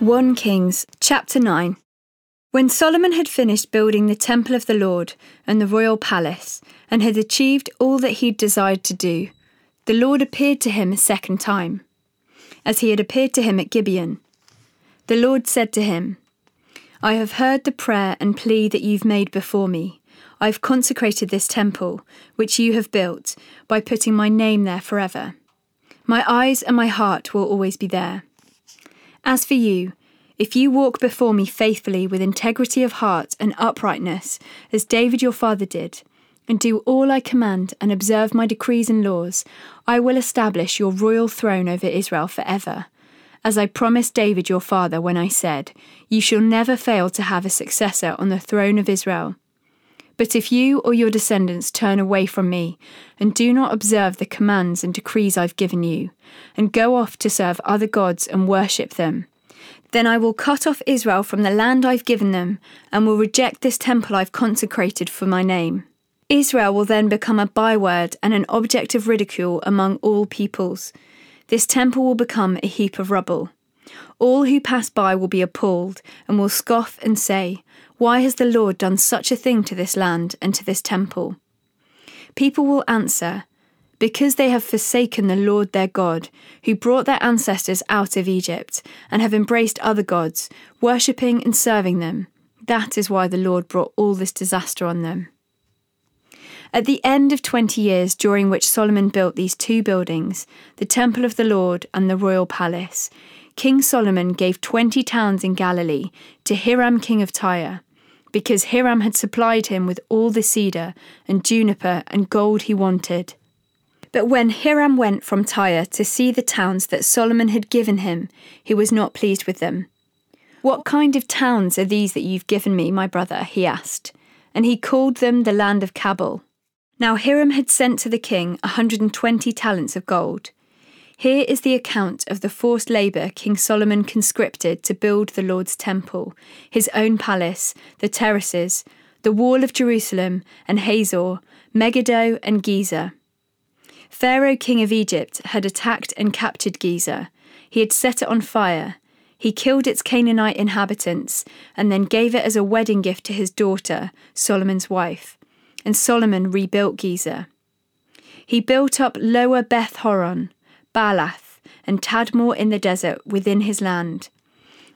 1 Kings chapter 9 When Solomon had finished building the temple of the Lord and the royal palace, and had achieved all that he'd desired to do, the Lord appeared to him a second time, as he had appeared to him at Gibeon. The Lord said to him, I have heard the prayer and plea that you've made before me. I've consecrated this temple, which you have built, by putting my name there forever. My eyes and my heart will always be there. As for you, if you walk before me faithfully with integrity of heart and uprightness, as David your father did, and do all I command and observe my decrees and laws, I will establish your royal throne over Israel forever. As I promised David your father when I said, You shall never fail to have a successor on the throne of Israel. But if you or your descendants turn away from me, and do not observe the commands and decrees I've given you, and go off to serve other gods and worship them, then I will cut off Israel from the land I've given them, and will reject this temple I've consecrated for my name. Israel will then become a byword and an object of ridicule among all peoples. This temple will become a heap of rubble. All who pass by will be appalled, and will scoff and say, why has the Lord done such a thing to this land and to this temple? People will answer, Because they have forsaken the Lord their God, who brought their ancestors out of Egypt, and have embraced other gods, worshipping and serving them. That is why the Lord brought all this disaster on them. At the end of twenty years during which Solomon built these two buildings, the Temple of the Lord and the royal palace, King Solomon gave twenty towns in Galilee to Hiram king of Tyre because Hiram had supplied him with all the cedar and juniper and gold he wanted. But when Hiram went from Tyre to see the towns that Solomon had given him, he was not pleased with them. What kind of towns are these that you've given me, my brother? he asked, and he called them the land of Cabul. Now Hiram had sent to the king a hundred and twenty talents of gold. Here is the account of the forced labour King Solomon conscripted to build the Lord's temple, his own palace, the terraces, the wall of Jerusalem, and Hazor, Megiddo, and Gezer. Pharaoh, king of Egypt, had attacked and captured Gezer. He had set it on fire. He killed its Canaanite inhabitants and then gave it as a wedding gift to his daughter, Solomon's wife. And Solomon rebuilt Gezer. He built up Lower Beth Horon, Baalath, and Tadmor in the desert within his land,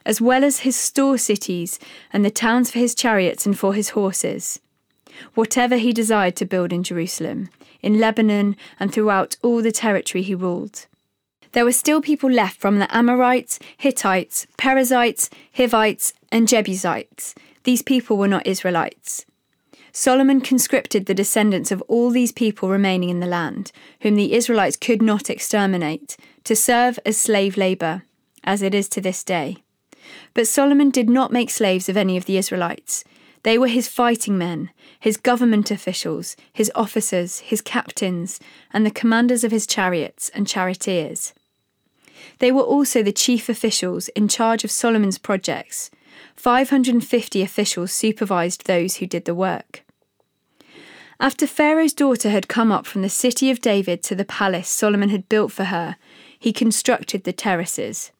as well as his store cities and the towns for his chariots and for his horses. Whatever he desired to build in Jerusalem, in Lebanon, and throughout all the territory he ruled. There were still people left from the Amorites, Hittites, Perizzites, Hivites, and Jebusites. These people were not Israelites. Solomon conscripted the descendants of all these people remaining in the land, whom the Israelites could not exterminate, to serve as slave labour, as it is to this day. But Solomon did not make slaves of any of the Israelites. They were his fighting men, his government officials, his officers, his captains, and the commanders of his chariots and charioteers. They were also the chief officials in charge of Solomon's projects. 550 officials supervised those who did the work. After Pharaoh's daughter had come up from the city of David to the palace Solomon had built for her, he constructed the terraces.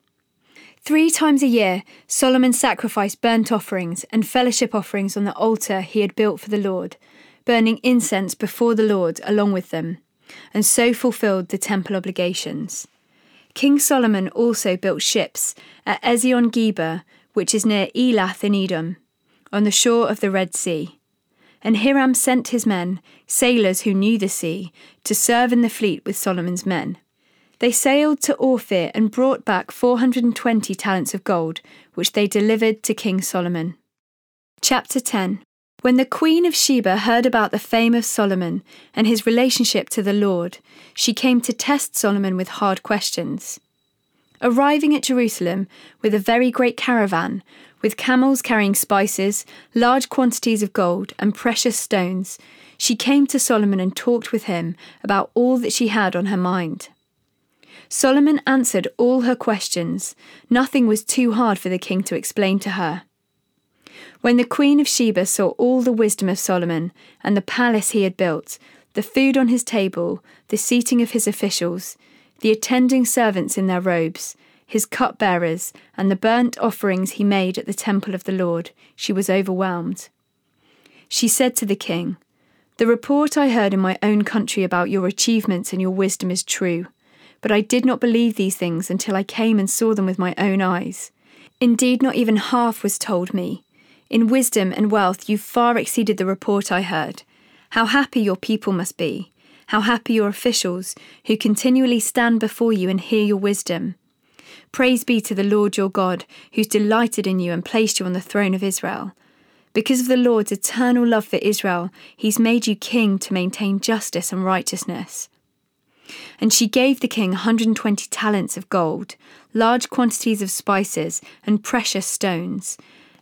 Three times a year, Solomon sacrificed burnt offerings and fellowship offerings on the altar he had built for the Lord, burning incense before the Lord along with them, and so fulfilled the temple obligations. King Solomon also built ships at Ezion Geber, which is near Elath in Edom. on the shore of the Red Sea. And Hiram sent his men, sailors who knew the sea, to serve in the fleet with Solomon's men. They sailed to Ophir and brought back 420 talents of gold, which they delivered to King Solomon. Chapter 10 When the Queen of Sheba heard about the fame of Solomon and his relationship to the Lord, she came to test Solomon with hard questions. Arriving at Jerusalem with a very great caravan, with camels carrying spices, large quantities of gold, and precious stones, she came to Solomon and talked with him about all that she had on her mind. Solomon answered all her questions. Nothing was too hard for the king to explain to her. When the queen of Sheba saw all the wisdom of Solomon and the palace he had built, the food on his table, the seating of his officials, the attending servants in their robes, his cupbearers, and the burnt offerings he made at the temple of the Lord, she was overwhelmed. She said to the king, The report I heard in my own country about your achievements and your wisdom is true, but I did not believe these things until I came and saw them with my own eyes. Indeed, not even half was told me. In wisdom and wealth you far exceeded the report I heard. How happy your people must be! How happy your officials, who continually stand before you and hear your wisdom. Praise be to the Lord your God, who's delighted in you and placed you on the throne of Israel. Because of the Lord's eternal love for Israel, he's made you king to maintain justice and righteousness. And she gave the king 120 talents of gold, large quantities of spices, and precious stones.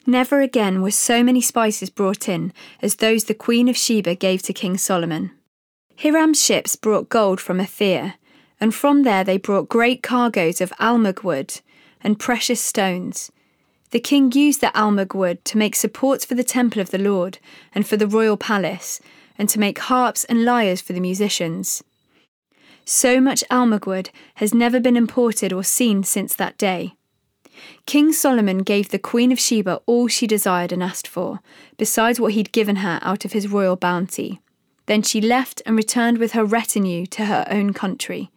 Never again were so many spices brought in as those the Queen of Sheba gave to King Solomon. Hiram's ships brought gold from Ophir, and from there they brought great cargoes of almug wood and precious stones. The king used the almug wood to make supports for the temple of the Lord and for the royal palace, and to make harps and lyres for the musicians. So much almug wood has never been imported or seen since that day. King Solomon gave the Queen of Sheba all she desired and asked for, besides what he'd given her out of his royal bounty. Then she left and returned with her retinue to her own country.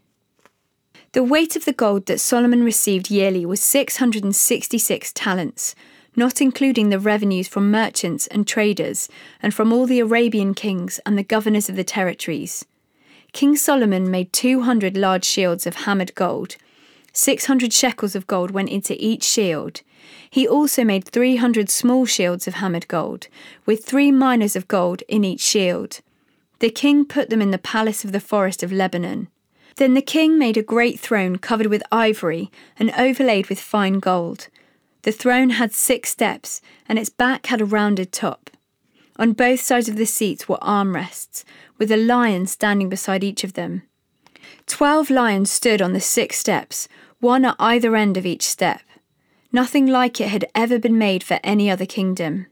The weight of the gold that Solomon received yearly was 666 talents, not including the revenues from merchants and traders, and from all the Arabian kings and the governors of the territories. King Solomon made 200 large shields of hammered gold. 600 shekels of gold went into each shield. He also made 300 small shields of hammered gold, with three minas of gold in each shield. The king put them in the palace of the forest of Lebanon. Then the king made a great throne covered with ivory and overlaid with fine gold. The throne had six steps, and its back had a rounded top. On both sides of the seats were armrests, with a lion standing beside each of them. Twelve lions stood on the six steps, one at either end of each step. Nothing like it had ever been made for any other kingdom.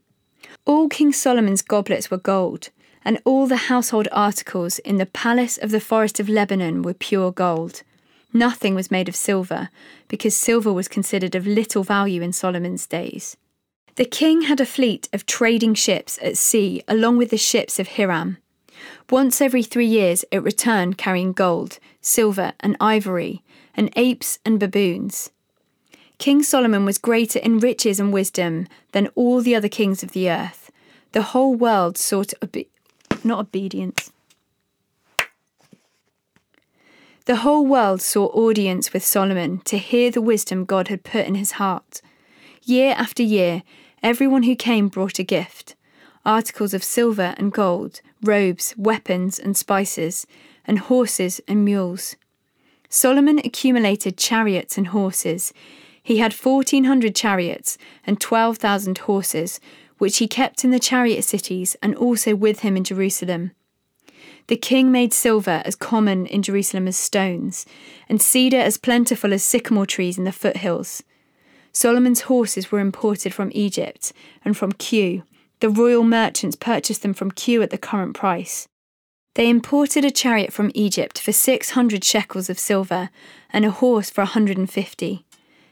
All King Solomon's goblets were gold, and all the household articles in the palace of the forest of Lebanon were pure gold. Nothing was made of silver, because silver was considered of little value in Solomon's days. The king had a fleet of trading ships at sea along with the ships of Hiram. Once every three years it returned carrying gold, silver, and ivory, and apes and baboons. King Solomon was greater in riches and wisdom than all the other kings of the earth. The whole world sought obe- not obedience. The whole world saw audience with Solomon to hear the wisdom God had put in his heart. Year after year, everyone who came brought a gift articles of silver and gold, robes, weapons, and spices, and horses and mules. Solomon accumulated chariots and horses. He had 1,400 chariots and 12,000 horses, which he kept in the chariot cities and also with him in Jerusalem. The king made silver as common in Jerusalem as stones, and cedar as plentiful as sycamore trees in the foothills. Solomon's horses were imported from Egypt and from Kue. The royal merchants purchased them from Kue at the current price. They imported a chariot from Egypt for 600 shekels of silver and a horse for a 150.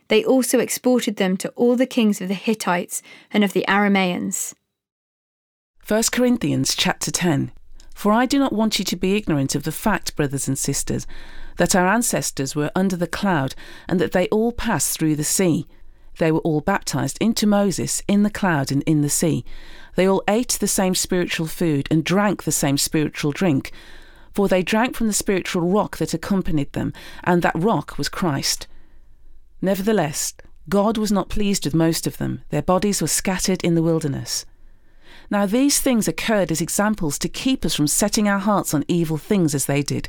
They also exported them to all the kings of the Hittites and of the Arameans. 1 Corinthians chapter 10 For I do not want you to be ignorant of the fact, brothers and sisters, that our ancestors were under the cloud and that they all passed through the sea, they were all baptized into Moses in the cloud and in the sea. They all ate the same spiritual food and drank the same spiritual drink, for they drank from the spiritual rock that accompanied them, and that rock was Christ. Nevertheless, God was not pleased with most of them. Their bodies were scattered in the wilderness. Now, these things occurred as examples to keep us from setting our hearts on evil things as they did.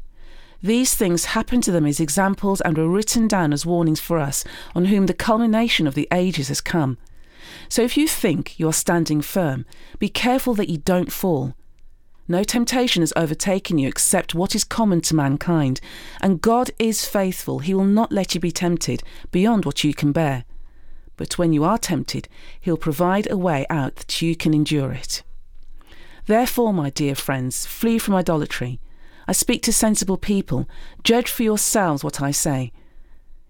These things happened to them as examples and were written down as warnings for us, on whom the culmination of the ages has come. So if you think you are standing firm, be careful that you don't fall. No temptation has overtaken you except what is common to mankind, and God is faithful. He will not let you be tempted beyond what you can bear. But when you are tempted, He'll provide a way out that you can endure it. Therefore, my dear friends, flee from idolatry. I speak to sensible people. Judge for yourselves what I say.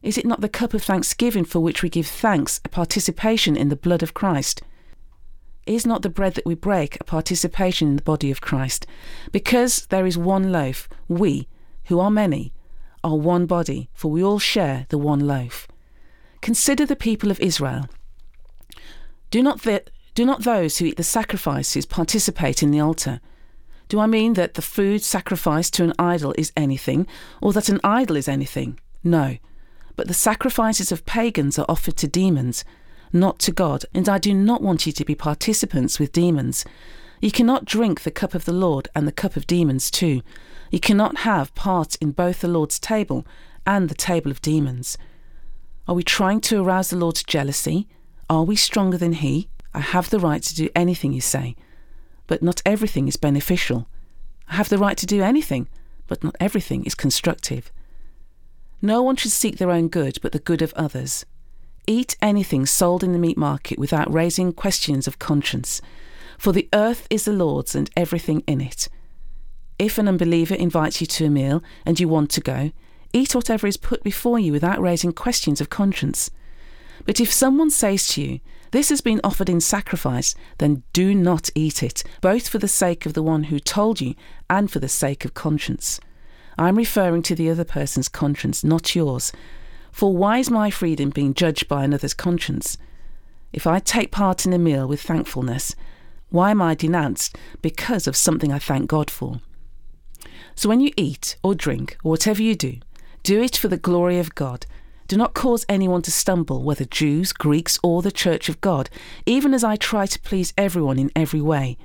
Is it not the cup of thanksgiving for which we give thanks a participation in the blood of Christ? Is not the bread that we break a participation in the body of Christ? Because there is one loaf, we, who are many, are one body, for we all share the one loaf. Consider the people of Israel. Do not, th- do not those who eat the sacrifices participate in the altar? Do I mean that the food sacrificed to an idol is anything, or that an idol is anything? No. But the sacrifices of pagans are offered to demons, not to God, and I do not want you to be participants with demons. You cannot drink the cup of the Lord and the cup of demons too. You cannot have part in both the Lord's table and the table of demons. Are we trying to arouse the Lord's jealousy? Are we stronger than He? I have the right to do anything you say but not everything is beneficial. I have the right to do anything, but not everything is constructive. No one should seek their own good, but the good of others. Eat anything sold in the meat market without raising questions of conscience, for the earth is the Lord's and everything in it. If an unbeliever invites you to a meal and you want to go, eat whatever is put before you without raising questions of conscience. But if someone says to you, this has been offered in sacrifice, then do not eat it, both for the sake of the one who told you and for the sake of conscience. I am referring to the other person's conscience, not yours. For why is my freedom being judged by another's conscience? If I take part in a meal with thankfulness, why am I denounced because of something I thank God for? So when you eat or drink or whatever you do, do it for the glory of God do not cause anyone to stumble, whether Jews, Greeks, or the Church of God, even as I try to please everyone in every way.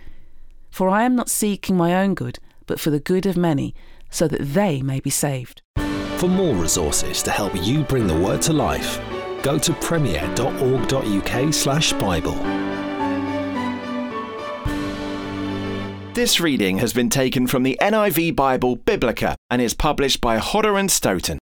For I am not seeking my own good, but for the good of many, so that they may be saved. For more resources to help you bring the word to life, go to premier.org.uk/slash Bible. This reading has been taken from the NIV Bible Biblica and is published by Hodder and Stoughton.